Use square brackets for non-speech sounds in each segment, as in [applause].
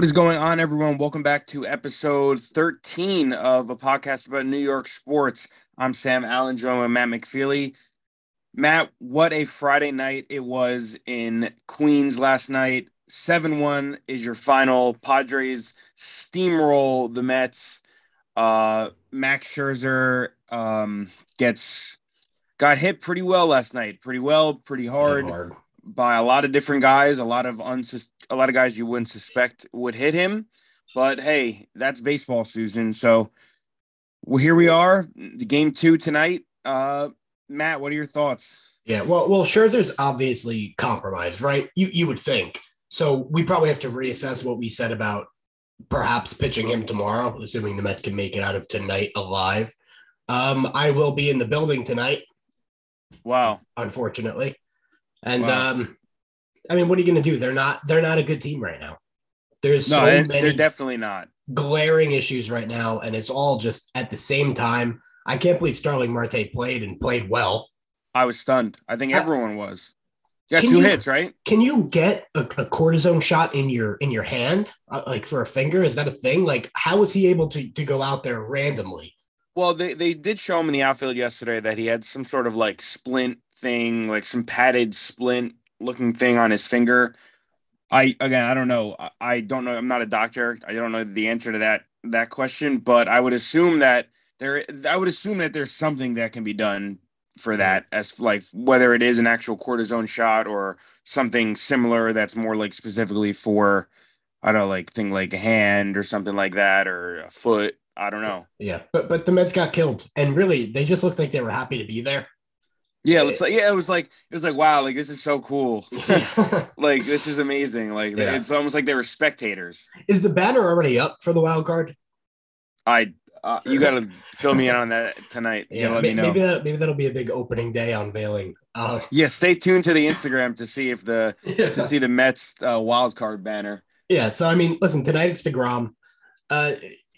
What is going on, everyone? Welcome back to episode 13 of a podcast about New York sports. I'm Sam Allen, joined with Matt McFeely. Matt, what a Friday night it was in Queens last night. 7 1 is your final. Padres steamroll the Mets. Uh, Max Scherzer um, gets got hit pretty well last night. Pretty well, pretty hard, hard. By a lot of different guys. A lot of unsus- a lot of guys you wouldn't suspect would hit him. But hey, that's baseball, Susan. So well, here we are, the game two tonight. Uh, Matt, what are your thoughts? Yeah, well, well, Scherzer's obviously compromised, right? You you would think. So we probably have to reassess what we said about perhaps pitching him tomorrow, assuming the Mets can make it out of tonight alive. Um, I will be in the building tonight, Wow. unfortunately, and Wow. um, I mean, what are you going to do? They're not they're not a good team right now. There's No, so they're, many they're definitely not. glaring issues right now, and it's all just at the same time. I can't believe Starling Marte played and played well. I was stunned. I think Uh, everyone was. You got two you- hits, right? can you get a, a cortisone shot in your in your hand uh, like for a finger is that a thing like how was he able to to go out there randomly Well, they, they did show him in the outfield yesterday that he had some sort of like splint thing, like some padded splint looking thing on his finger. I again, I don't know. I, I don't know. I'm not a doctor. I don't know the answer to that that question, but I would assume that there. I would assume that there's something that can be done for mm-hmm. that, as like whether it is an actual cortisone shot or something similar that's more like specifically for. I don't know, like thing like a hand or something like that, or a foot. I don't know. yeah but but the mets got killed and really they just looked like they were happy to be there Yeah, it's like yeah, it was like it was like wow, like this is so cool. [laughs] like this is amazing. Like Yeah. it's almost like they were spectators. is the banner already up for the wild card I uh, you got to fill me in on that tonight. Yeah, let may- me know. maybe that maybe that'll be a big opening day unveiling uh [laughs] yeah, stay tuned to the Instagram to see if the yeah. to see the Mets uh, wild card banner. Yeah, so I mean, listen, tonight it's DeGrom. Uh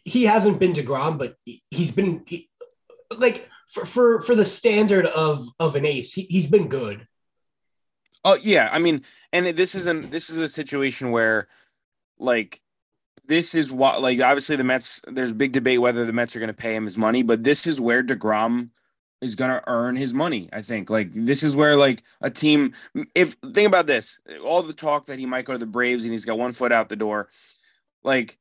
he hasn't been to DeGrom, but he- he's been he, like for, for for the standard of of an ace, he, he's been good. Oh yeah, I mean, and this isn't this is a situation where, like, this is what like obviously the Mets. There's big debate whether the Mets are going to pay him his money, but this is where Degrom is going to earn his money. I think like this is where like a team. If think about this, all the talk that he might go to the Braves and he's got one foot out the door, like,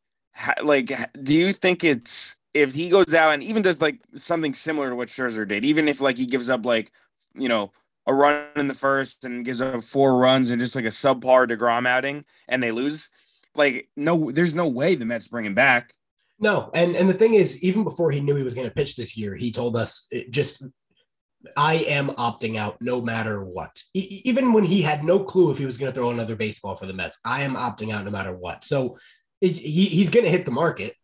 like, do you think it's if he goes out and even does like something similar to what Scherzer did, even if like he gives up like, you know a run in the first and gives up four runs and just like a subpar DeGrom outing and they lose. Like, no, there's no way the Mets bring him back. No, and and the thing is, even before he knew he was going to pitch this year, he told us it just, I am opting out no matter what. E- even when he had no clue if he was going to throw another baseball for the Mets, I am opting out no matter what. So he he's going to hit the market.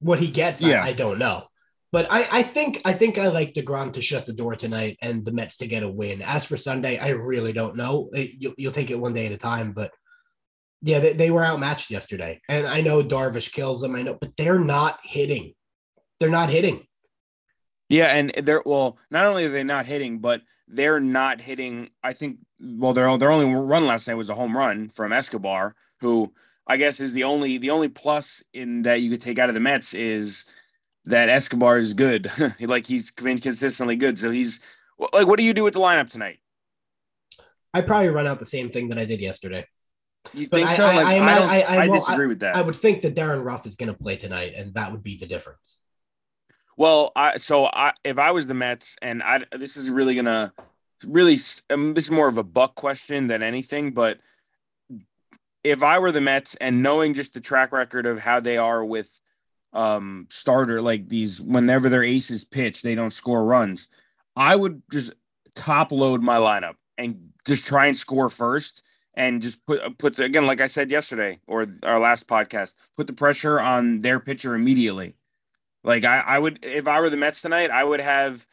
What he gets, Yeah. I, I don't know. But I, I think I think I like Degrom to shut the door tonight and the Mets to get a win. As for Sunday, I really don't know. It- you'll, you'll take it one day at a time, but yeah, they, they were outmatched yesterday. And I know Darvish kills them. I know, but they're not hitting. They're not hitting. Yeah, and they're well, not only are they not hitting, but they're not hitting. I think well, their their only run last night was a home run from Escobar, who I guess is the only the only plus in that you could take out of the Mets is that Escobar is good. [laughs] like he's been consistently good. So he's like, what do you do with the lineup tonight? I probably run out the same thing that I did yesterday. You But think I- so? I- Like, I, I- I- I, I- disagree with that. I would think that Darin Ruf is going to play tonight, and that would be the difference. Well, I so I if I was the Mets and I this is really gonna really um, this is more of a buck question than anything, but if I were the Mets and knowing just the track record of how they are with um starter like these whenever their aces pitch they don't score runs, I would just top load my lineup and just try and score first and just put put the, again like I said yesterday or our last podcast, put the pressure on their pitcher immediately. Like I, I would if I were the Mets tonight, I would have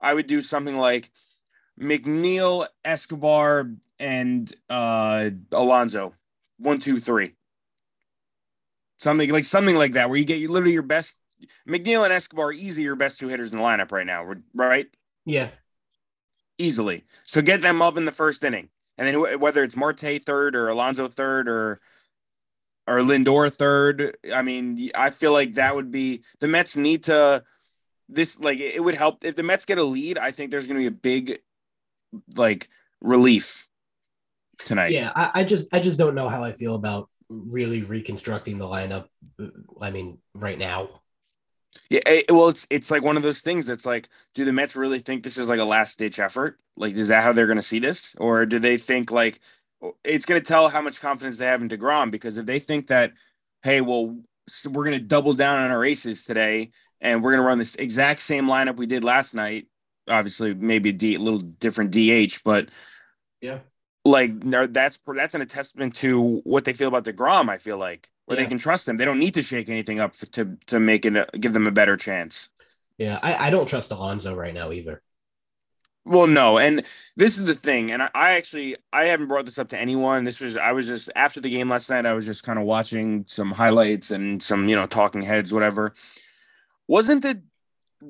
I would do something like McNeil, Escobar, and uh Alonso. One, two, three. Something like something like that, where you get you literally your best McNeil and Escobar easy your best two hitters in the lineup right now, right? Yeah. Easily. So get them up in the first inning. And then whether it's Marte third or Alonso third or or Lindor third. I mean, I feel like that would be the Mets need to this like it would help if the Mets get a lead. I think there's going to be a big like relief tonight. Yeah, I, I just I just don't know how I feel about really reconstructing the lineup. I mean, right now. Yeah, it, well, it's it's like one of those things that's like, do the Mets really think this is like a last ditch effort? Like, is that how they're going to see this, or do they think like it's going to tell how much confidence they have in Degrom? Because if they think that, hey, well, so we're going to double down on our aces today, and we're going to run this exact same lineup we did last night. Obviously, maybe a D, little different DH, but yeah, like that's that's an testament to what they feel about Degrom. I feel like where yeah. they can trust him. They don't need to shake anything up for, to to make it give them a better chance. Yeah, I, I don't trust Alonso right now either. Well, no, and this is the thing, and I, I, actually I haven't brought this up to anyone. This was I was just after the game last night. I was just kind of watching some highlights and some you know talking heads, whatever. Wasn't the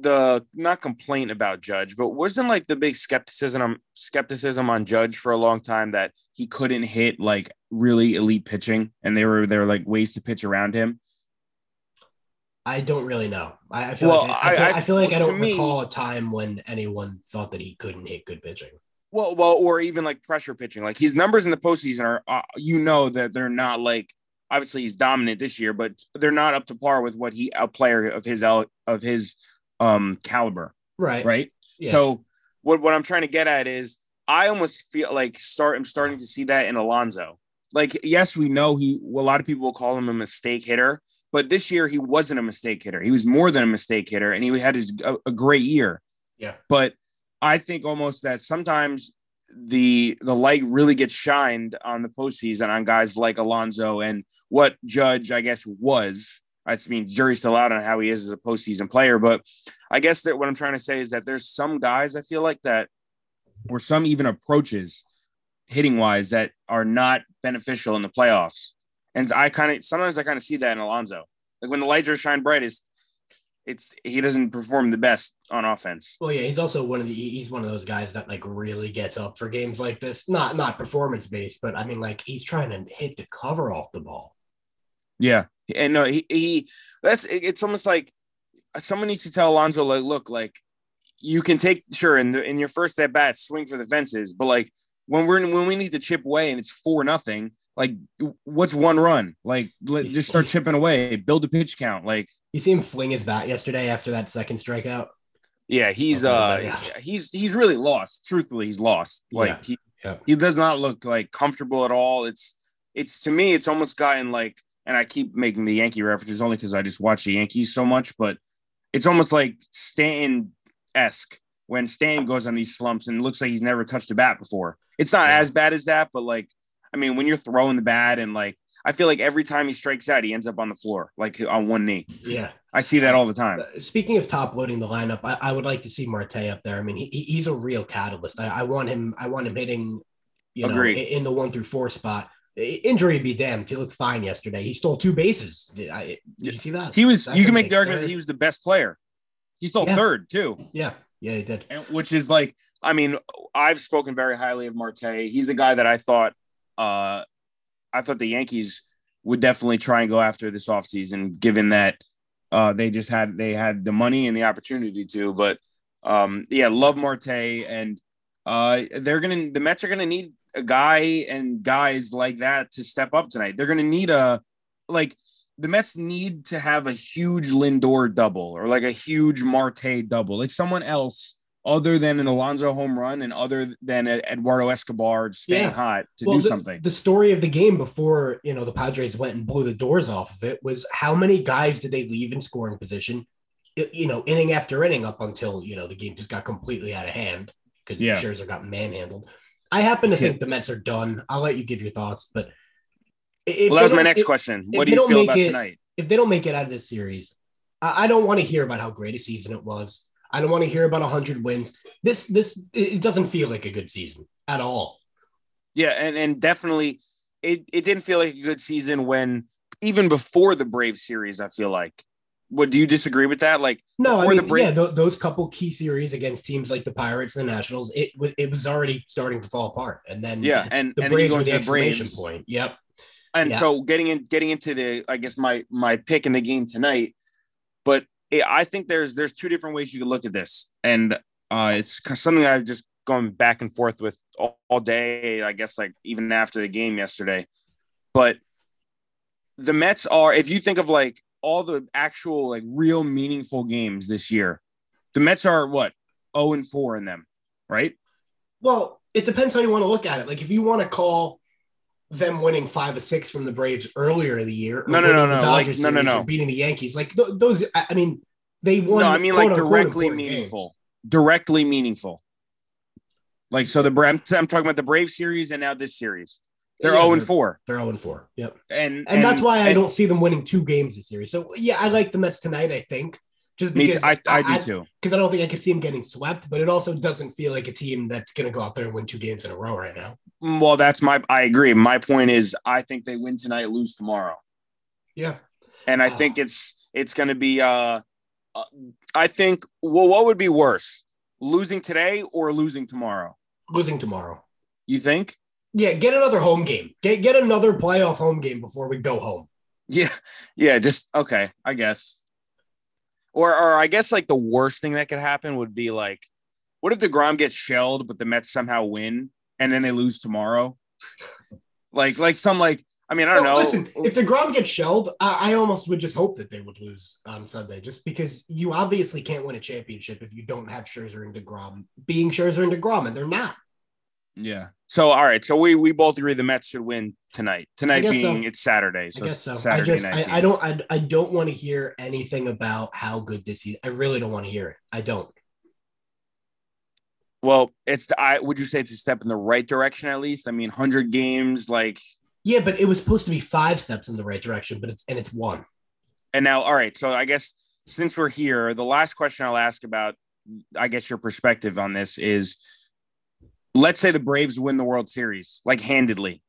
the not complaint about Judge, but wasn't like the big skepticism on skepticism on Judge for a long time that he couldn't hit like really elite pitching, and they were there were like ways to pitch around him. I don't really know. I, I feel well, like I, I, I, feel like I don't recall me, a time when anyone thought that he couldn't hit good pitching. Well, well, or even like pressure pitching. Like his numbers in the postseason are, uh, you know, that they're not like obviously he's dominant this year, but they're not up to par with what he a player of his of his um caliber. Right. Right. Yeah. So what what I'm trying to get at is I almost feel like start I'm starting to see that in Alonso. Like yes, we know he a lot of people will call him a mistake hitter, but this year he wasn't a mistake hitter. He was more than a mistake hitter, and he had his a, a great year. Yeah. But I think almost that sometimes the the light really gets shined on the postseason on guys like Alonso and what Judge, I guess, was. I mean, jury's still out on how he is as a postseason player, but I guess that what I'm trying to say is that there's some guys I feel like that, or some even approaches hitting wise that are not beneficial in the playoffs. And I kind of sometimes I kind of see that in Alonso. Like when the lights are shine brightest, it's he doesn't perform the best on offense. Well, yeah, he's also one of the he's one of those guys that like really gets up for games like this. Not not performance based, but I mean like he's trying to hit the cover off the ball. Yeah, and no, he he that's it's almost like someone needs to tell Alonso like, look, like you can take sure in the, in your first at bat swing for the fences, but like when we're when we need to chip away and it's four nothing, like what's one run? Like let's just start chipping away, build a pitch count. Like you see him fling his bat yesterday after that second strikeout. Yeah, he's uh yeah. he's he's really lost. Truthfully, he's lost. Like yeah. he yeah. he does not look like comfortable at all. It's it's to me, it's almost gotten like, and I keep making the Yankee references only because I just watch the Yankees so much, but it's almost like Stanton esque when Stan goes on these slumps and looks like he's never touched a bat before. It's not yeah. as bad as that, but like I mean, when you're throwing the bat and like, I feel like every time he strikes out, he ends up on the floor, like on one knee. Yeah. I see that all the time. Speaking of top loading the lineup, I, I would like to see Marte up there. I mean, he, he's a real catalyst. I, I, want him. I want him hitting, you know, Agreed. in the one through four spot. Injury be damned. He looked fine yesterday. He stole two bases. I, did you see that? He was. That you can make the argument that he was the best player. He stole yeah. third too. Yeah, yeah, he did. And, which is like, I mean, I've spoken very highly of Marte. He's the guy that I thought uh, I thought the Yankees would definitely try and go after this offseason, given that uh, they just had they had the money and the opportunity to. But um, yeah, love Marte, and uh, they're gonna the Mets are gonna need a guy and guys like that to step up tonight. They're gonna need a like the Mets need to have a huge Lindor double or like a huge Marte double, like someone else other than an Alonso home run and other than Eduardo Escobar staying yeah. hot to well, do the, something. The story of the game before, you know, the Padres went and blew the doors off of it was how many guys did they leave in scoring position, you know, inning after inning up until, you know, the game just got completely out of hand because yeah. Scherzer got manhandled. I happen to think the Mets are done. I'll let you give your thoughts, but well, that was my next if, question. What do you feel about it, tonight? If they don't make it out of this series, I, I don't want to hear about how great a season it was. I don't want to hear about 100 wins. This this it doesn't feel like a good season at all. Yeah, and and definitely it it didn't feel like a good season when even before the Brave series, I feel like. What do you disagree with that? Like no, I mean, Brave- yeah, th- those couple key series against teams like the Pirates and the Nationals, it was it was already starting to fall apart, and then yeah, and the and Braves were the exclamation point. Yep. And Yeah. so getting in, getting into the, I guess my my pick in the game tonight, but it, I think there's there's two different ways you could look at this, and uh, it's something I've just gone back and forth with all, all day. I guess like even after the game yesterday, but the Mets are, if you think of like all the actual like real meaningful games this year, the Mets are what 0 and 4 in them, right? Well, it depends how you want to look at it. Like if you want to call them winning five or six from the Braves earlier in the year, No, no, no, no, like, no, no, no. beating the Yankees, like th- those. I I mean, they won. no, I mean like directly meaningful, games. directly meaningful. Like so, the I'm, I'm talking about the Brave series and now this series. They're Yeah, 0 and 4, They're zero and four. Yep. and And, that's why I don't see them winning two games this series. So yeah, I like the Mets tonight. I think just Me, because I, I do too. because I don't think I could see them getting swept, but it also doesn't feel like a team that's going to go out there and win two games in a row right now. Mm, Well, that's my. I agree. My point is, I think they win tonight, lose tomorrow. Yeah. and I Ah. think it's it's going to be. Uh, uh, I think. Well, what would be worse, losing today or losing tomorrow? Losing tomorrow. You think? Yeah, get another home game. Get get another playoff home game before we go home. Yeah, yeah. Just okay, I guess. Or, or I guess like the worst thing that could happen would be like, what if Degrom gets shelled, but the Mets somehow win, and then they lose tomorrow? [laughs] like, like some like. I mean, I don't No, know. Listen, if DeGrom gets shelled, I, I almost would just hope that they would lose on Sunday, just because you obviously can't win a championship if you don't have Scherzer and DeGrom being Scherzer and DeGrom, and they're not. Yeah. So all right. So we we both agree the Mets should win tonight. Tonight being so. it's Saturday. So I guess so. I Saturday just night. I. I don't I, I don't want to hear anything about how good this is. I really don't want to hear it. I don't. Well, it's I would you say it's a step in the right direction at least? I mean, hundred games, like, Yeah, but it was supposed to be five steps in the right direction, but it's and it's one. and now all right. So I guess since we're here, the last question I'll ask about, I guess your perspective on this is, let's say the Braves win the World Series like handedly.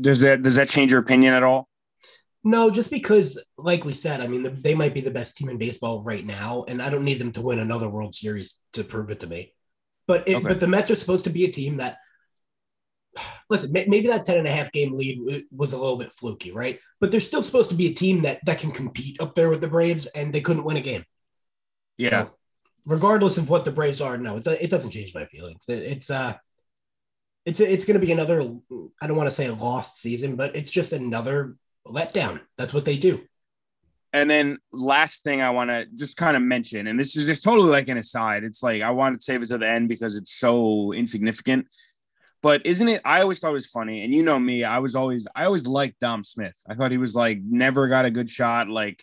Does that does that change your opinion at all? No, just because, like we said, I mean, the, they might be the best team in baseball right now, and I don't need them to win another World Series to prove it to me. But it, Okay. but the Mets are supposed to be a team that, [sighs] listen, may- maybe that 10 and a half game lead was a little bit fluky, right? But they're still supposed to be a team that that can compete up there with the Braves, and they couldn't win a game. Yeah. So, regardless of what the Braves are, no, it, it doesn't change my feelings. It- it's uh, it's it's going to be another. I don't want to say a lost season, but it's just another letdown. That's what they do. And then last thing I want to just kind of mention, and this is just totally like an aside. It's like I want to save it to the end because it's so insignificant. But isn't it? I always thought it was funny, and you know me, I was always I always liked Dom Smith. I thought he was like never got a good shot. Like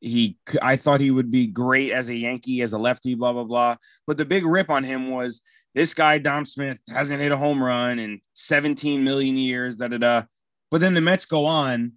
he, I thought he would be great as a Yankee, as a lefty, blah blah blah. But the big rip on him was this guy Dom Smith hasn't hit a home run in 17 million years. Da da da. But then the Mets go on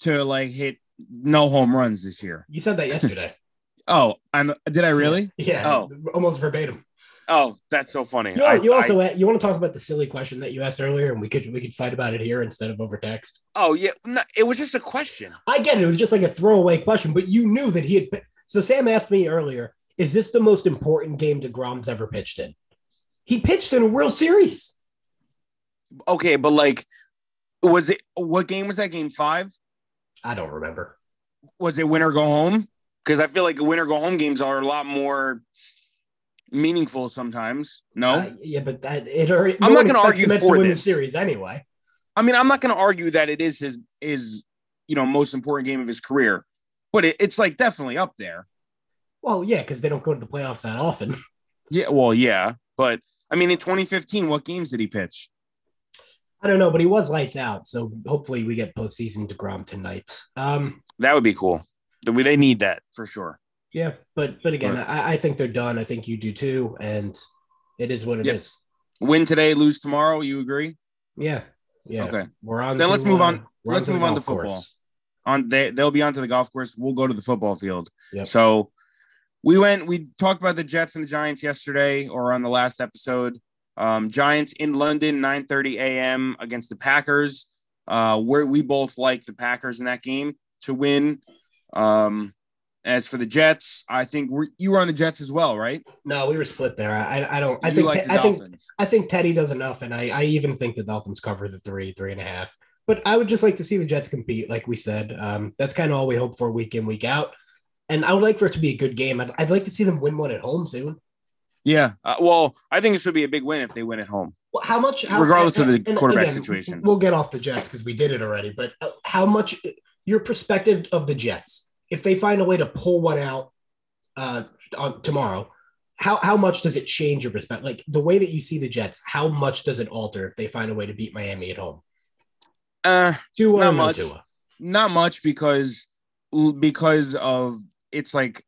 to like hit no home runs this year. You said that yesterday. [laughs] Oh, I'm did I really? [laughs] yeah. Oh. almost verbatim. Oh, that's so funny. You, I- you I- also you want to talk about the silly question that you asked earlier, and we could we could fight about it here instead of over text. oh yeah, no, it was just a question. I get it. It was just like a throwaway question, but you knew that he had. So Sam asked me earlier, "Is this the most important game Degrom's ever pitched in?" He pitched in a World Series. Okay, but like, was it what game was that? Game five? I don't remember. Was it win or go home? Because I feel like win or go home games are a lot more meaningful sometimes. No, Uh, yeah, but that it already. I'm not gonna argue for this. series anyway. I mean I'm not going to argue that it is his is you know most important game of his career, but it, it's like definitely up there. Well, yeah, because they don't go to the playoffs that often. [laughs] Yeah, well, yeah, but I mean in 2015, what games did he pitch? I don't know, but he was lights out. So hopefully we get postseason Degrom tonight. Um, That would be cool. They need that for sure. Yeah, but but again, Right. I, I think they're done. I think you do too, and it is what it is. Yep. Win today, lose tomorrow. You agree? Yeah, yeah. Okay. We're on. Then let's move uh, on. Let's move on to course. football. On they they'll be onto the golf course. We'll go to the football field. Yep. So we went. We talked about the Jets and the Giants yesterday, or on the last episode. Um, Giants in London, 9:30 a.m. against the Packers. Uh, where we both like the Packers in that game to win. Um, as for the Jets, I think we're, you were on the Jets as well, right? No, we were split there. I, I don't. I You think. like I think. I think Teddy does enough, and I, I even think the Dolphins cover the three, three and a half. But I would just like to see the Jets compete, like we said. Um, that's kind of all we hope for week in, week out. And I would like for it to be a good game. I'd, I'd like to see them win one at home soon. Yeah. Uh, well, I think this would be a big win if they win at home. Well, how much, how, Regardless of the quarterback again, situation. We'll get off the Jets because we did it already. But uh, how much your perspective of the Jets, if they find a way to pull one out uh, on tomorrow, how how much does it change your perspective? Like the way that you see the Jets, how much does it alter if they find a way to beat Miami at home? Uh, Tua Not no much. Not much because because of it's like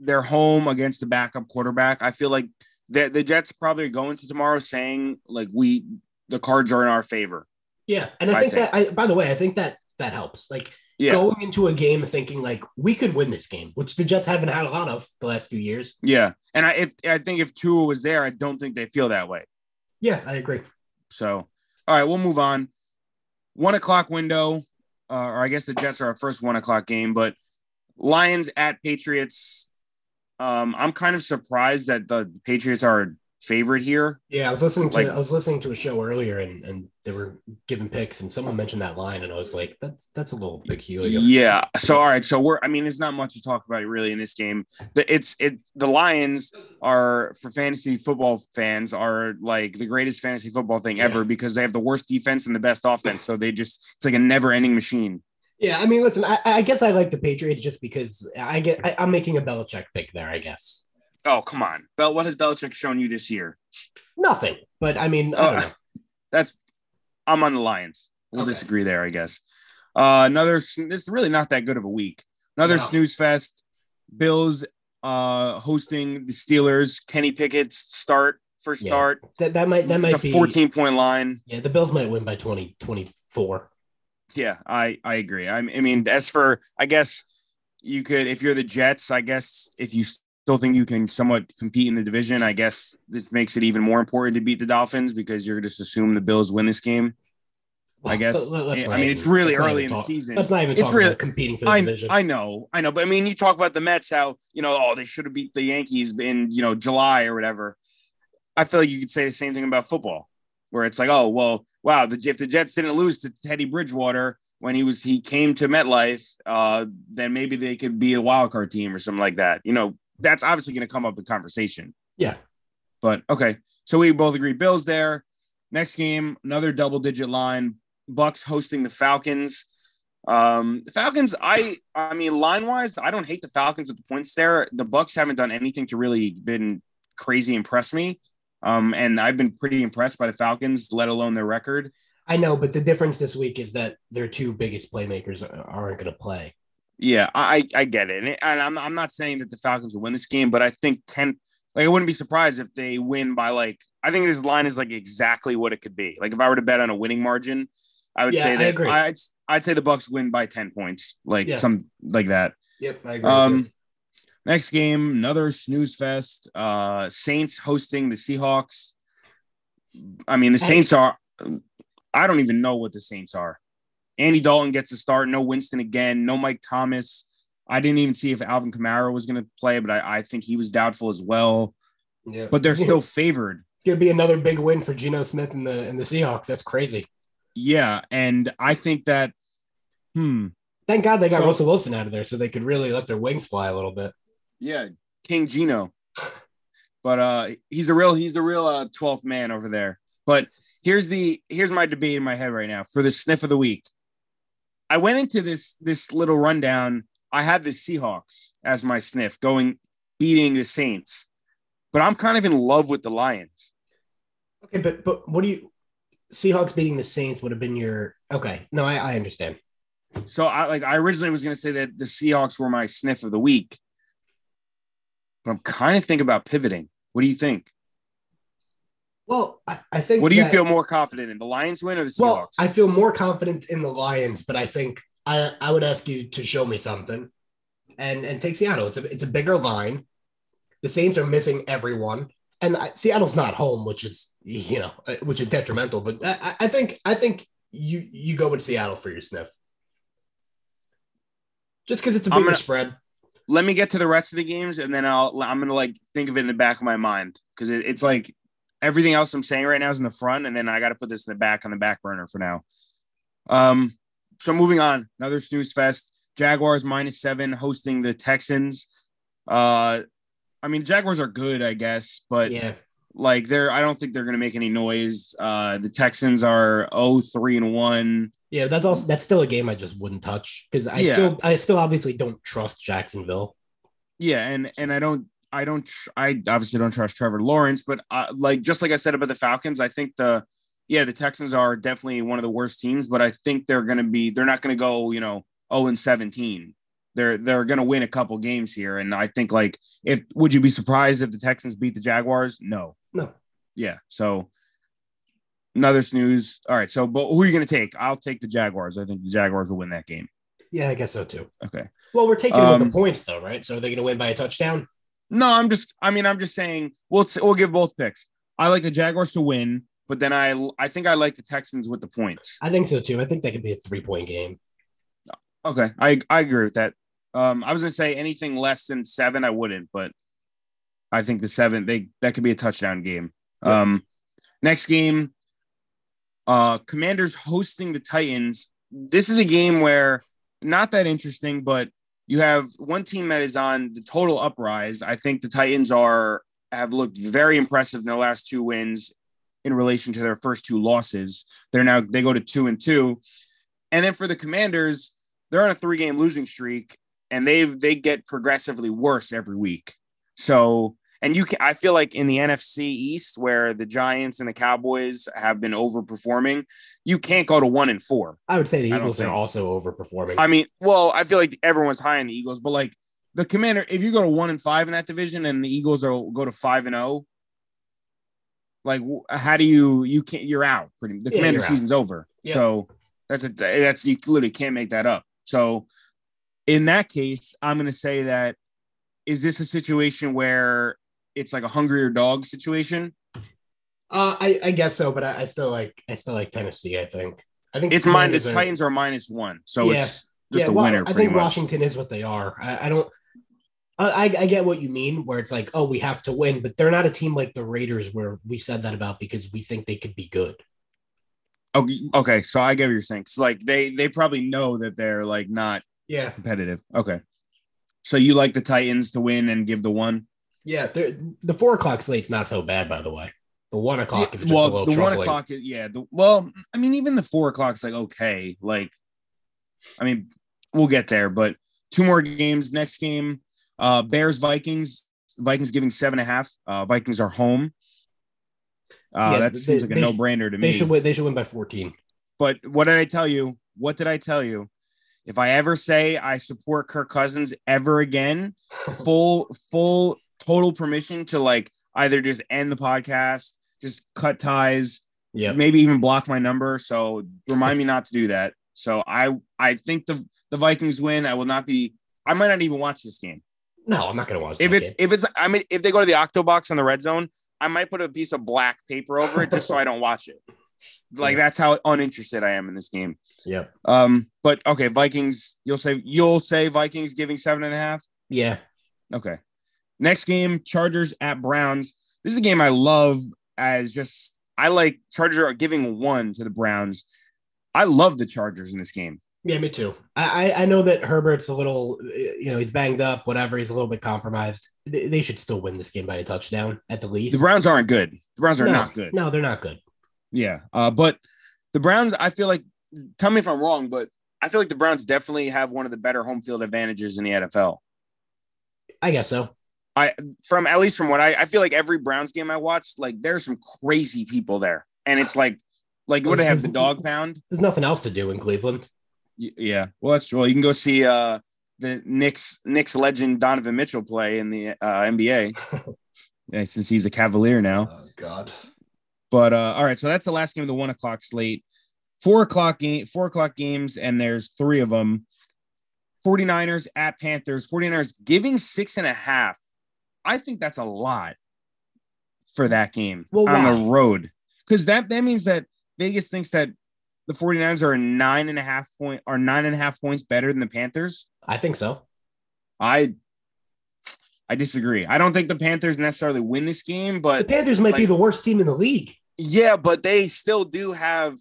they're home against the backup quarterback. I feel like the the Jets probably are going to tomorrow saying like we the cards are in our favor. Yeah, and I I think, think. that. I, by the way, I think that that helps. Like Yeah. going into a game thinking like we could win this game, which the Jets haven't had a lot of the last few years. Yeah. And I if I think if Tua was there, I don't think they feel that way. Yeah, I agree. So all right, we'll move on. One o'clock window, uh, or I guess the Jets are our first one o'clock game, but Lions at Patriots. Um, I'm kind of surprised that the Patriots are favorite here. Yeah, I was listening to Like- I was listening to a show earlier, and and they were giving picks, and someone mentioned that line, and I was like, that's that's a little peculiar. Yeah. So all right. So we're. I mean, there's not much to talk about really in this game. The it's it. The Lions are for fantasy football fans are like the greatest fantasy football thing ever because they have the worst defense and the best offense. So they just it's like a never ending machine. Yeah, I mean, listen, I, I guess I like the Patriots just because I get I, I'm making a Belichick pick there. I guess Oh come on, Bel. What has Belichick shown you this year? nothing, but I mean, I don't know. that's I'm on the Lions. We'll Okay. disagree there, I guess. Uh, another. is really not that good of a week. Another No. snooze fest. Bills uh hosting the Steelers. Kenny Pickett's start first Yeah. start. that that might that might it's a be 14 point line. Yeah, the Bills might win by 20, 24. Yeah, I I agree. I, I mean, as for I guess you could if you're the Jets, I guess if you still think you can somewhat compete in the division, I guess this makes it even more important to beat the Dolphins because you're just assume the Bills win this game. I guess. I mean, even- it's really early in the season. Let's not even It's talk really- about competing for the I, division. I know, I know, but I mean, you talk about the Mets, how you know, oh, they should have beat the Yankees in you know July or whatever. I feel like you could say the same thing about football, where it's like, oh, well, wow, the, if the Jets didn't lose to Teddy Bridgewater when he was he came to MetLife, uh, then maybe they could be a wild card team or something like that. You know, that's obviously going to come up in conversation. yeah, But okay, so we both agree Bills there. Next game, another double digit line. Bucks hosting the Falcons. Um, the Falcons, I I mean, line wise, I don't hate the Falcons with the points there. The Bucks haven't done anything to really been crazy impress me. Um, and I've been pretty impressed by the Falcons, let alone their record. I know, but the difference this week is that their two biggest playmakers aren't going to play. Yeah, I I get it, and, and I'm I'm not saying that the Falcons will win this game, but I think ten. Like I wouldn't be surprised if they win by like I think this line is like exactly what it could be. Like if I were to bet on a winning margin, I would Yeah, say I that agree. I'd I'd say the Bucks win by ten points, like Yeah. some like that. Yep, I agree. Um, next game, another snooze fest. Uh, Saints hosting the Seahawks. I mean, the Saints are. I don't even know what the Saints are. Andy Dalton gets a start. No Winston again. No Mike Thomas. I didn't even see if Alvin Kamara was going to play, but I, I think he was doubtful as well. yeah. But they're [laughs] still favored. It's going to be another big win for Geno Smith and the and the Seahawks. That's crazy. Yeah, and I think that. Hmm. Thank God they got So- Russell Wilson out of there, so they could really let their wings fly a little bit. Yeah, King Geno. [laughs] But uh he's a real he's the real uh 12th man over there. But here's the here's my debate in my head right now for the sniff of the week. I went into this this little rundown. I had the Seahawks as my sniff going beating the Saints. But I'm kind of in love with the Lions. Okay, but but what do you? Seahawks beating the Saints would have been your okay. No, I, I understand. So I like I originally was going to say that the Seahawks were my sniff of the week. But I'm kind of thinking about pivoting. What do you think? Well, I, I think. What do you that- feel more confident in, the Lions win or the Seahawks? Well, I feel more confident in the Lions, but I think I I would ask you to show me something, and and take Seattle. It's a it's a bigger line. The Saints are missing everyone, and I, Seattle's not home, which is you know uh, which is detrimental. But I, I- think I think you you go with Seattle for your sniff, just because it's a bigger gonna- spread. let me get to the rest of the games and then I'll I'm gonna like think of it in the back of my mind because it, it's like everything else I'm saying right now is in the front and then I got to put this in the back on the back burner for now. Um, so moving on, another snooze fest. Jaguars minus seven hosting the Texans. Uh, I mean, Jaguars are good, I guess, but Yeah. like they're I don't think they're gonna make any noise. Uh, the Texans are 0 3 and 1. Yeah, that's also that's still a game I just wouldn't touch because I Yeah. still I still obviously don't trust Jacksonville. Yeah, and and I don't I don't tr- I obviously don't trust Trevor Lawrence, but uh, like just like I said about the Falcons, I think the yeah the Texans are definitely one of the worst teams, but I think they're gonna be they're not gonna go you know 0 and 17. They're they're gonna win a couple games here, and I think like if would you be surprised if the Texans beat the Jaguars? No. No. Yeah. So another snooze. All right. So but who are you gonna take? I'll take the Jaguars. I think the Jaguars will win that game. Yeah, I guess so too. Okay. Well, we're taking it with Um, the points though, right? So are they going to win by a touchdown? No, I'm just. I mean, I'm just saying. We'll we'll give both picks. I like the Jaguars to win, but then I I think I like the Texans with the points. I think so too. I think that could be a three point game. Okay, I I agree with that. Um, I was gonna say anything less than seven, I wouldn't, but I think the seven they that could be a touchdown game. Yeah. Um, next game, uh, Commanders hosting the Titans. This is a game where not that interesting, but you have one team that is on the total uprise. I think the Titans are have looked very impressive in their last two wins in relation to their first two losses. They're now they go to two and two, and then for the Commanders, they're on a three game losing streak, and they've they get progressively worse every week. So. And you can, I feel like in the NFC East, where the Giants and the Cowboys have been overperforming, you can't go to one and four. I would say the Eagles are also overperforming. I mean, well, I feel like everyone's high on the Eagles, but like the Commander, if you go to one and five in that division, and the Eagles are go to five and zero, like how do you you can't you're out pretty. The Yeah, Commander you're out. season's over, Yeah. so that's a that's you literally can't make that up. So in that case, I'm going to say that is this a situation where it's like a hungrier dog situation? uh, I, I guess so, but I, I still like I still like Tennessee. I think. I think It's mine. The are- Titans are minus one, so Yeah. it's just yeah, a well, winner. I think much. Washington is what they are. I, I don't. I, I I get what you mean, where it's like, oh, we have to win, but they're not a team like the Raiders, where we said that about because we think they could be good. Okay, okay, so I get what you're saying. So like they they probably know that they're like not Yeah, competitive. Okay. So you like the Titans to win and give the one? Yeah. The four o'clock slate's not so bad, by the way. The one o'clock is just a well, little the one o'clock, yeah. The, well, I mean, even the four o'clock's like okay. Like, I mean, we'll get there, but two more games. Next game, uh, Bears Vikings. Vikings giving seven and a half. Uh, Vikings are home. Uh, Yeah, that they- seems like a no brainer to They me. should win. They should win by fourteen. But what did I tell you? What did I tell you? If I ever say I support Kirk Cousins ever again, [laughs] full, full, total permission to like either just end the podcast, just cut ties, Yeah, maybe even block my number. So remind me not to do that. So I, I think the the Vikings win. I will not be. I might not even watch this game. no, I'm not gonna watch. It if it's game. if it's I mean if they go to the Octo box on the red zone, I might put a piece of black paper over it just so I don't watch it. [laughs] Like Yeah. that's how uninterested I am in this game. yeah, Um, but okay, Vikings. You'll say you'll say Vikings giving seven and a half. yeah, Okay. Next game, Chargers at Browns. This is a game I love as just I like Charger giving one to the Browns. I love the Chargers in this game. yeah. Me too. I, I I know that Herbert's a little, you know, he's banged up. Whatever, he's a little bit compromised. They, they should still win this game by a touchdown at the least. The Browns aren't good. The Browns are no, not good. No, they're not good. Yeah. Uh, but the Browns, I feel like tell me if I'm wrong, but I feel like the Browns definitely have one of the better home field advantages in the NFL. I guess so. I from at least from what I I feel like every Browns game I watched, like there's some crazy people there, and it's like like what do they have the dog pound? There's nothing else to do in Cleveland. Y- Yeah, well that's true. You can go see uh the Knicks Knicks legend Donovan Mitchell play in the uh, NBA. [laughs] yeah, since he's a Cavalier now. Oh God. But uh, all right, so that's the last game of the one o'clock slate. Four o'clock game, four o'clock games, and there's three of them. 49ers at Panthers. 49ers giving six and a half. I think that's a lot for that game Well, on why? the road. Because that that means that Vegas thinks that the 49ers are a nine and a half point are nine and a half points better than the Panthers. I think so. I I disagree. I don't think the Panthers necessarily win this game, but The Panthers might be the worst team in the league. Yeah, but they still do have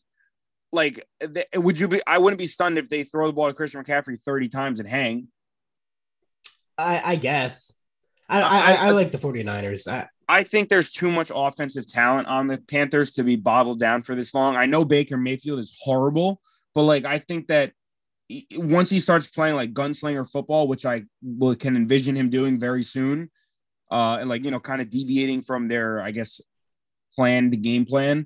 like, th- would you be? I wouldn't be stunned if they throw the ball to Christian McCaffrey 30 times and hang. I, I guess. I, I, I, I like the 49ers. I, I think there's too much offensive talent on the Panthers to be bottled down for this long. I know Baker Mayfield is horrible, but like I think that once he starts playing like gunslinger football, which I will can envision him doing very soon, uh, and like you know, kind of deviating from their, I guess, planned game plan,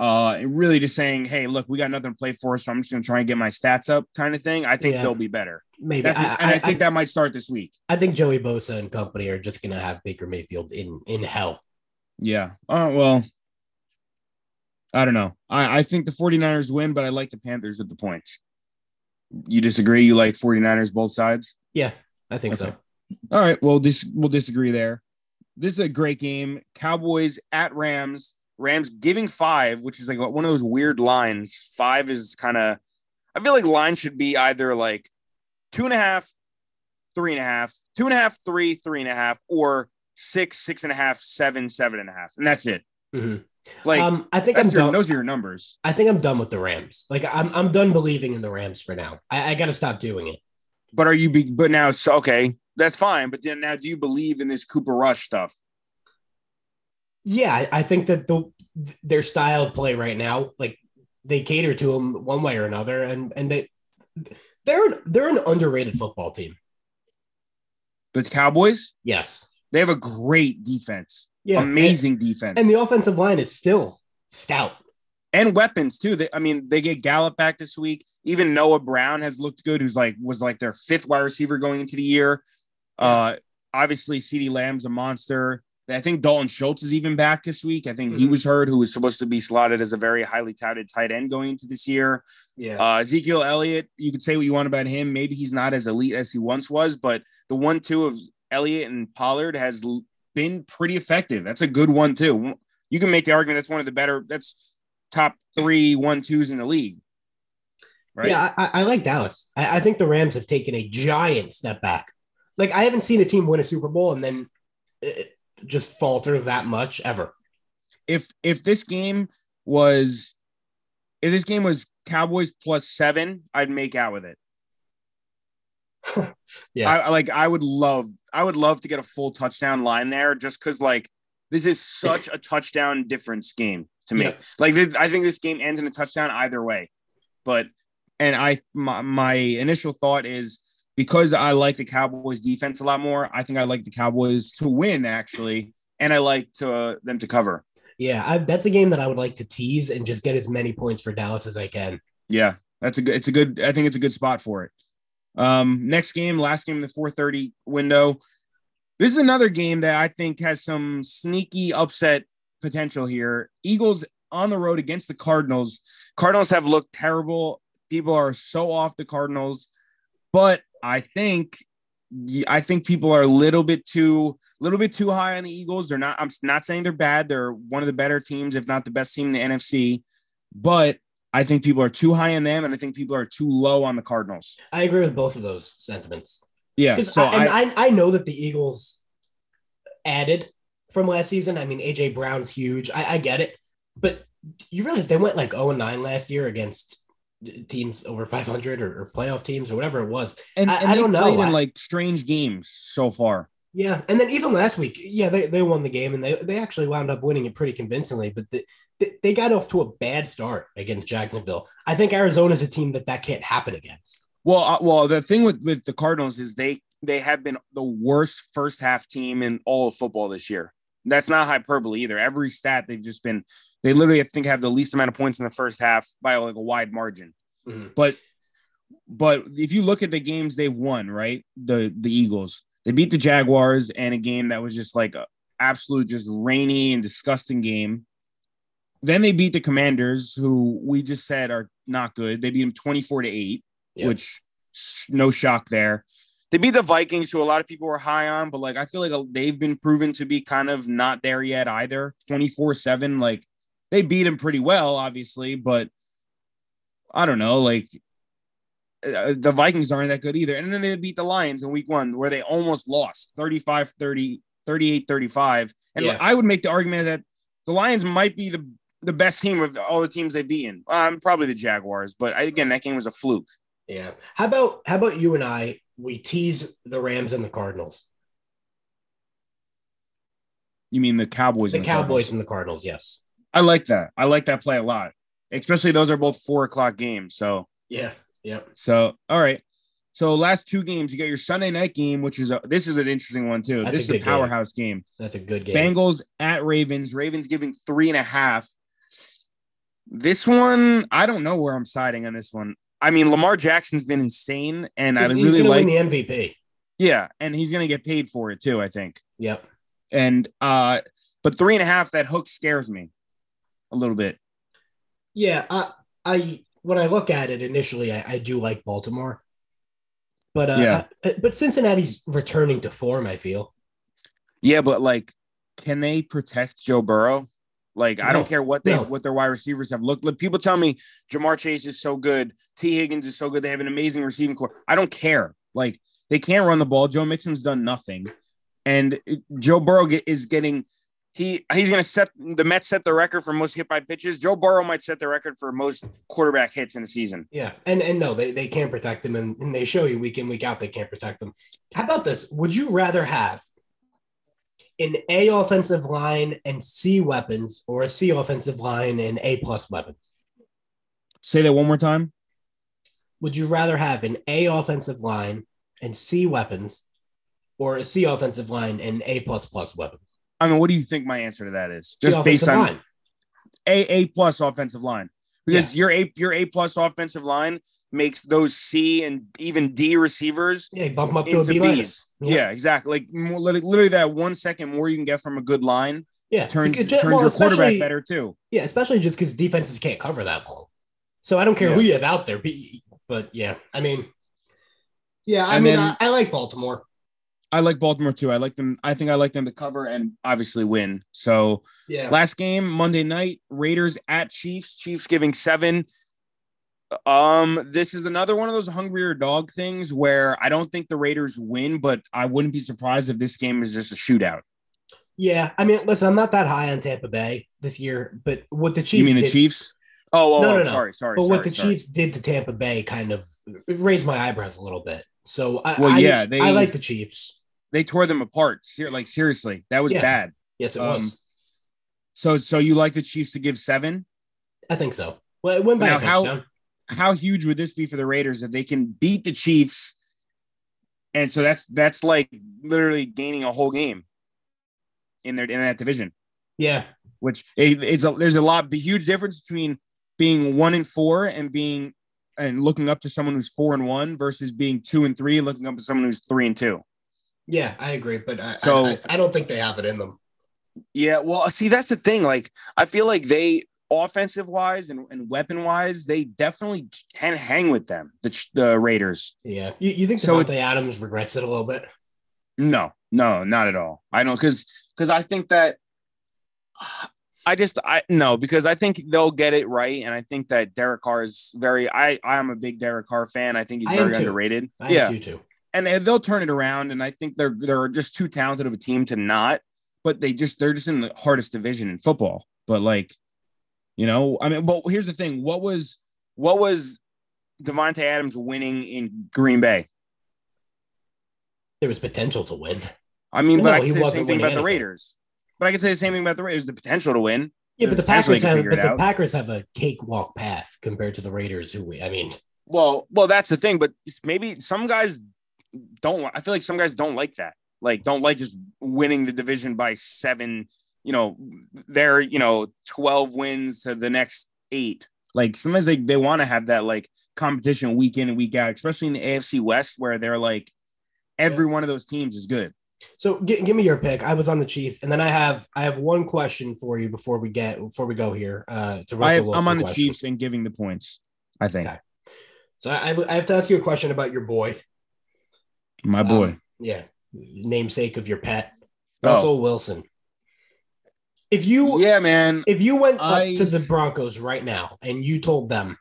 uh, and really just saying, "Hey, look, we got nothing to play for, so I'm just going to try and get my stats up," kind of thing. I think Yeah. they'll be better. maybe. I, and I, I, think that might start this week. I think Joey Bosa and company are just going to have Baker Mayfield in, in hell. Yeah. Oh well. I don't know. I, I think the 49ers win, but I like the Panthers with the points. You disagree? You like 49ers both sides? Yeah, I think so. All right. Well, this we'll disagree there. This is a great game. Cowboys at Rams. Rams giving five, which is like one of those weird lines. Five is kind of, I feel like line should be either like two and a half, three and a half, two and a half, three, three and a half, or six, six and a half, seven, seven and a half, and that's it. Mhm. Like um, I think I'm your, done. those are your numbers. I think I'm done with the Rams. Like I'm, I'm done believing in the Rams for now. I, I got to stop doing it. But are you? Be, but now it's okay. That's fine. But then now, do you believe in this Cooper Rush stuff? Yeah, I, think that the their style of play right now, like they cater to them one way or another, and and they they're they're an underrated football team. The Cowboys, Yes. they have a great defense. Yeah. amazing defense, And, and the offensive line is still stout. and weapons too. They, I mean, they get Gallup back this week. Even Noah Brown has looked good. Who's like was like their fifth wide receiver going into the year. Uh, obviously, CeeDee Lamb's a monster. I think Dalton Schultz is even back this week. I think he Mhm. was heard, who was supposed to be slotted as a very highly touted tight end going into this year. Yeah. Uh, Ezekiel Elliott, you could say what you want about him. Maybe he's not as elite as he once was, but the one two of Elliott and Pollard has been pretty effective. That's a good one too. You can make the argument that's one of the better. That's top three one twos in the league. Right? Yeah, I, I like Dallas. I, I think the Rams have taken a giant step back. Like I haven't seen a team win a Super Bowl and then uh, just falter that much ever. If if this game was if this game was Cowboys plus seven, I'd make out with it. [laughs] Yeah. I, like I would love I would love to get a full touchdown line there just because like this is such a touchdown difference game to me. Yeah. Like th- I think this game ends in a touchdown either way. But and I my, my initial thought is because I like the Cowboys defense a lot more, I think I like the Cowboys to win actually, and I like to uh, them to cover. Yeah, I, that's a game that I would like to tease and just get as many points for Dallas as I can. Yeah, that's a good. It's a good. I think it's a good spot for it. Um, next game, last game in the 4:30 window. This is another game that I think has some sneaky upset potential here. Eagles on the road against the Cardinals. Cardinals have looked terrible. People are so off the Cardinals, but I think I think people are a little bit too little bit too high on the Eagles. They're not. I'm not saying they're bad. They're one of the better teams, if not the best team in the NFC. But I think people are too high on them, and I think people are too low on the Cardinals. I agree with both of those sentiments. Yeah. So I, and I, I, I know that the Eagles added from last season. I mean, AJ Brown's huge. I, I get it, but you realize they went like 0 9 last year against teams over 500 or, or playoff teams or whatever it was. and, I- and I don't know. played in like strange games so far. Yeah, and then even last week, yeah, they, they won the game and they, they actually wound up winning it pretty convincingly. But the, they, they got off to a bad start against Jacksonville. I think Arizona's a team that that can't happen against. Well, uh, well, the thing with with the Cardinals is they they have been the worst first half team in all of football this year. That's not hyperbole either. Every stat they've just been they literally I think have the least amount of points in the first half by like a wide margin. Mhm. But but if you look at the games they've won, right? The the Eagles, they beat the Jaguars and a game that was just like a absolute just rainy and disgusting game. Then they beat the Commanders, who we just said are not good. They beat them 24 to 8, Yeah. which no shock there. They beat the Vikings, who a lot of people were high on, but like I feel like they've been proven to be kind of not there yet either. 24 7. Like they beat them pretty well, obviously, but I don't know. Like uh, the Vikings aren't that good either. And then they beat the Lions in week one, where they almost lost 35 30, 38 35. And Yeah. I would make the argument that the Lions might be the the best team of all the teams they've beaten. Um, probably the Jaguars, but I, again, that game was a fluke. Yeah. How about how about you and I? We tease the Rams and the Cardinals. You mean the Cowboys? The, and Cowboys Cardinals. and the Cardinals. Yes. I like that. I like that play a lot. Especially those are both four o'clock games. So Yeah. Yeah. so all right. So last two games, you got your Sunday night game, which is a this is an interesting one too. That's this a is a good game. powerhouse game. That's a good game. Bengals at Ravens. Ravens giving three and a half. This one, I don't know where I'm siding on this one. I mean, Lamar Jackson's been insane, and I He's, he's really gonna like, win the MVP. yeah, and he's gonna get paid for it too. I think, Yep. and uh, but three and a half, that hook scares me a little bit. Yeah. I I when I look at it initially, I, I do like Baltimore. But uh, Yeah. I- but Cincinnati's returning to form. I feel. Yeah, but like, can they protect Joe Burrow? Like, I don't care what they no. what their wide receivers have looked. Like, people tell me Ja'Marr Chase is so good, Tee Higgins is so good. They have an amazing receiving corps. I don't care. Like, they can't run the ball. Joe Mixon's done nothing, and Joe Burrow get, is getting. He he's going to set the Mets set the record for most hit by pitches. Joe Burrow might set the record for most quarterback hits in a season. Yeah, and and no, they, they can't protect them, and, and they show you week in week out they can't protect them. How about this? Would you rather have an A offensive line and C weapons, or a C offensive line and A plus weapons? Say that one more time. Would you rather have an A offensive line and C weapons, or a C offensive line and A plus plus weapons? I mean, what do you think my answer to that is? Just based on line. a A plus offensive line because your A your A plus offensive line makes those C and even D receivers yeah, bump them up to a B's. minus. Yeah. exactly. Like more, literally that one second more you can get from a good line yeah, turns Because- turns well, your quarterback better too. Yeah, especially just because defenses can't cover that long. So I don't care Yeah. who you have out there, but, but yeah, I mean, yeah, I And mean, then- I, I like Baltimore. I like Baltimore too. I like them. I think I like them to cover and obviously win. So Yeah, last game Monday night Raiders at Chiefs. Chiefs giving seven. Um, this is another one of those hungrier dog things where I don't think the Raiders win, but I wouldn't be surprised if this game is just a shootout. yeah. I mean, listen, I'm not that high on Tampa Bay this year, but what the Chiefs you mean the did, Chiefs? Oh, oh, No, oh, no, no. sorry, sorry. but sorry, what the sorry. Chiefs did to Tampa Bay kind of raised my eyebrows a little bit. So I, Well, I, yeah, they- I like the Chiefs. they tore them apart. Like seriously, that was Yeah. bad. Yes, it Um, was. So, so you like the Chiefs to give seven? I think so. Well, it went by Now, a touchdown. How huge would this be for the Raiders if they can beat the Chiefs? And so that's that's like literally gaining a whole game in their in that division. Yeah, Which it, it's a there's a lot, the huge difference between being one and four and being and looking up to someone who's four and one versus being two and three looking up to someone who's three and two. yeah, I agree, but I, So- I, I, I don't think they have it in them. Yeah, well, see, that's the thing. Like, I feel like they, offensive wise and, and weapon wise, they definitely can hang with them, the, the Raiders. Yeah, you, you think So Davante Adams regrets it a little bit? No, no, not at all. I don't, because, because I think that, I just, I no, because I think they'll get it right. And I think that Derek Carr is very, I, I'm a big Derek Carr fan. I think he's I very underrated. I yeah. too. and and they'll turn it around. And I think they're they're just too talented of a team to not. But they just they're just in the hardest division in football. But like, you know, I mean, but here's the thing: what was what was Davante Adams winning in Green Bay? There was potential to win. I mean, No, but I he can say the same thing about the. Raiders. But I can say the same thing about the Raiders: the potential to win. Yeah, but the Packers have but the. Packers have a cakewalk path compared to the Raiders, who we I mean, Well, well, that's the thing. But maybe some guys don't. I feel like some guys don't like that. Like, don't like just winning the division by seven. You know, they're you know twelve wins to the next eight. Like sometimes they they want to have that like competition week in and week out, especially in the AFC West where they're like every one of those teams is good. so gi- give me your pick. I was on the Chiefs, and then I have I have one question for you before we get before we go here. Uh, to Russell I i'm on the question. Chiefs and giving the points. I think Okay. So I have, I have to ask you a question about your boy. my boy. Um, yeah, namesake of your pet, Oh. Russell Wilson. If you yeah, man. if you went I- up to the Broncos right now and you told them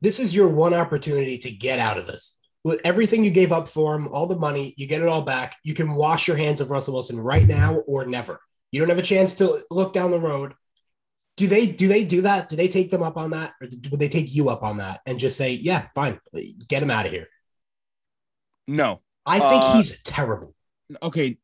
this is your one opportunity to get out of this. With everything you gave up for him, all the money, you get it all back. You can wash your hands of Russell Wilson right now or never. You don't have a chance to look down the road. do they do they do that? Do they take them up on that, or would they take you up on that and just say, "Yeah, fine, get him out of here"? No, I think Uh, he's terrible. okay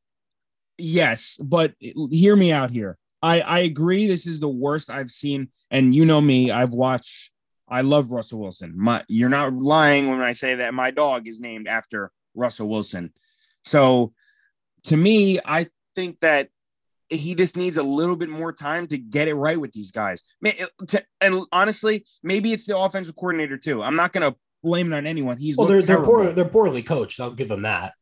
yes but hear me out here i i agree. This is the worst i've seen. And you know me i've watched i love russell wilson. My you're not lying when i say that my dog is named after russell wilson. So to me i think that he just needs a little bit more time to get it right with these guys. Man, to- and honestly maybe it's the offensive coordinator too. I'm not going to blame it on anyone. He's Well, they're they're poor, they're poorly coached. I'll give them that.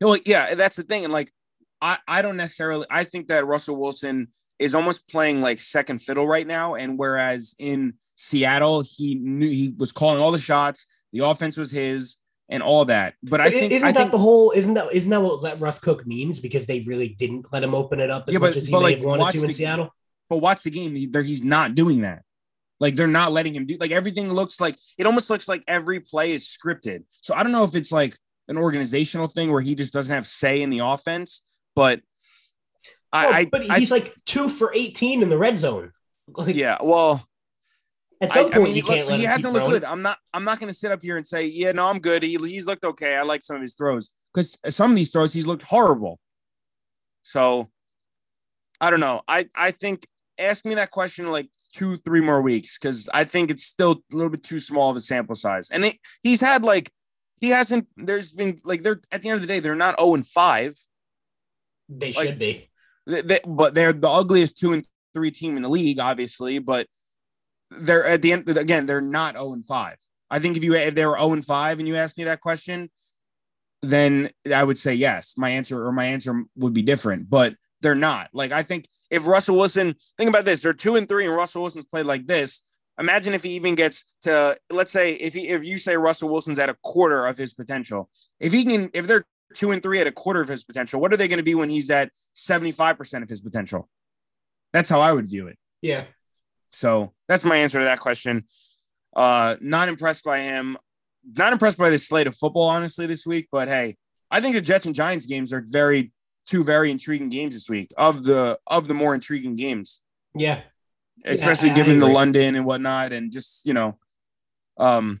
No, yeah, that's the thing. And like, I, I don't necessarily, I think that Russell Wilson is almost playing like second fiddle right now. And whereas in Seattle, he knew he was calling all the shots, the offense was his and all that. But I think, isn't I that think, the whole? Isn't that isn't that what let Russ cook means? Because they really didn't let him open it up as Yeah, much as he but, may like, have wanted to in the- Seattle. but watch the game. He, there, he's not doing that. Like they're not letting him do like everything looks like it almost looks like every play is scripted. So I don't know if it's like an organizational thing where he just doesn't have say in the offense, but I, Well, I but I- he's like two for eighteen in the red zone. Like, yeah, well, At some I point, you can't look- he hasn't looked throwing. good. I'm not. I'm not going to sit up here and say, yeah, no, I'm good. He, he's looked okay. I like some of his throws because some of these throws he's looked horrible. So, I don't know. I I think ask me that question like two, three more weeks because I think it's still a little bit too small of a sample size. And it, he's had like he hasn't. There's been like they're at the end of the day they're not zero and five. They like- should be. They, they- but they're the ugliest two and three team in the league, obviously. But they're at the end again. They're not zero and five. I think if you if they were zero and five and you asked me that question, then I would say yes. My answer or my answer would be different. But they're not. Like I think if Russell Wilson, think about this: they're two and three, and Russell Wilson's played like this. Imagine if he even gets to, let's say, if he if you say Russell Wilson's at a quarter of his potential, if he can, if they're two and three at a quarter of his potential, what are they going to be when he's at seventy five percent of his potential? That's how I would view it. Yeah. So that's my answer to that question. Uh, not impressed by him. Not impressed by this slate of football, honestly, this week. But hey, I think the Jets and Giants games are very two very intriguing games this week of the of the more intriguing games, Yeah. especially I given the. London and whatnot, and just you know, um.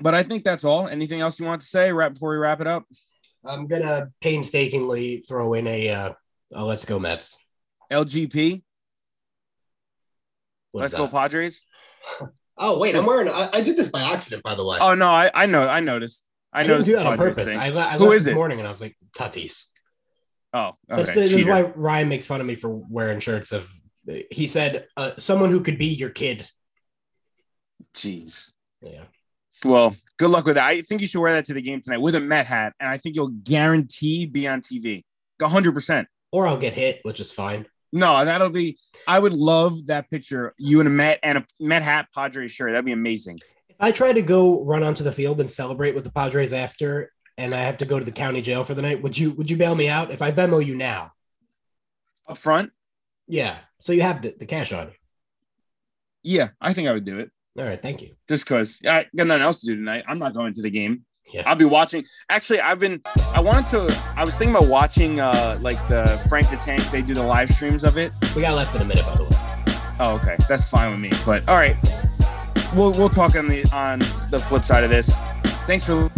But I think that's all. Anything else you want to say right before we wrap it up? I'm gonna painstakingly throw in a uh, a let's go Mets. LGP, What's let's go Padres. [laughs] Oh wait, I'm wearing. I, I did this by accident, by the way. Oh no, I I know I noticed. I, I, didn't noticed do that on Padres purpose. thing. I, I Who is this it? morning and I was like, Tatis. oh, okay. That's the, this is why Ryan makes fun of me for wearing shirts of. He said, uh, "Someone who could be your kid." Jeez. Yeah. Well, good luck with that. I think you should wear that to the game tonight with a Met hat, and I think you'll guarantee be on TV. hundred percent. Or I'll get hit, which is fine. No, that'll be. I would love that picture. You in a Met and a Met hat Padres shirt. That'd be amazing. If I try to go run onto the field and celebrate with the Padres after, and I have to go to the county jail for the night, would you would you bail me out if I Venmo you now? Up front, Yeah. So you have the, the cash on you. yeah, I think I would do it. All right. Thank you. Just because I got nothing else to do tonight. I'm not going to the game. Yeah. I'll be watching. Actually, I've been. I wanted to. I was thinking about watching, uh, like the Frank the Tank. They do the live streams of it. We got less than a minute, by the way. Oh, okay. That's fine with me. But all right. We'll we'll talk on the on the flip side of this. Thanks for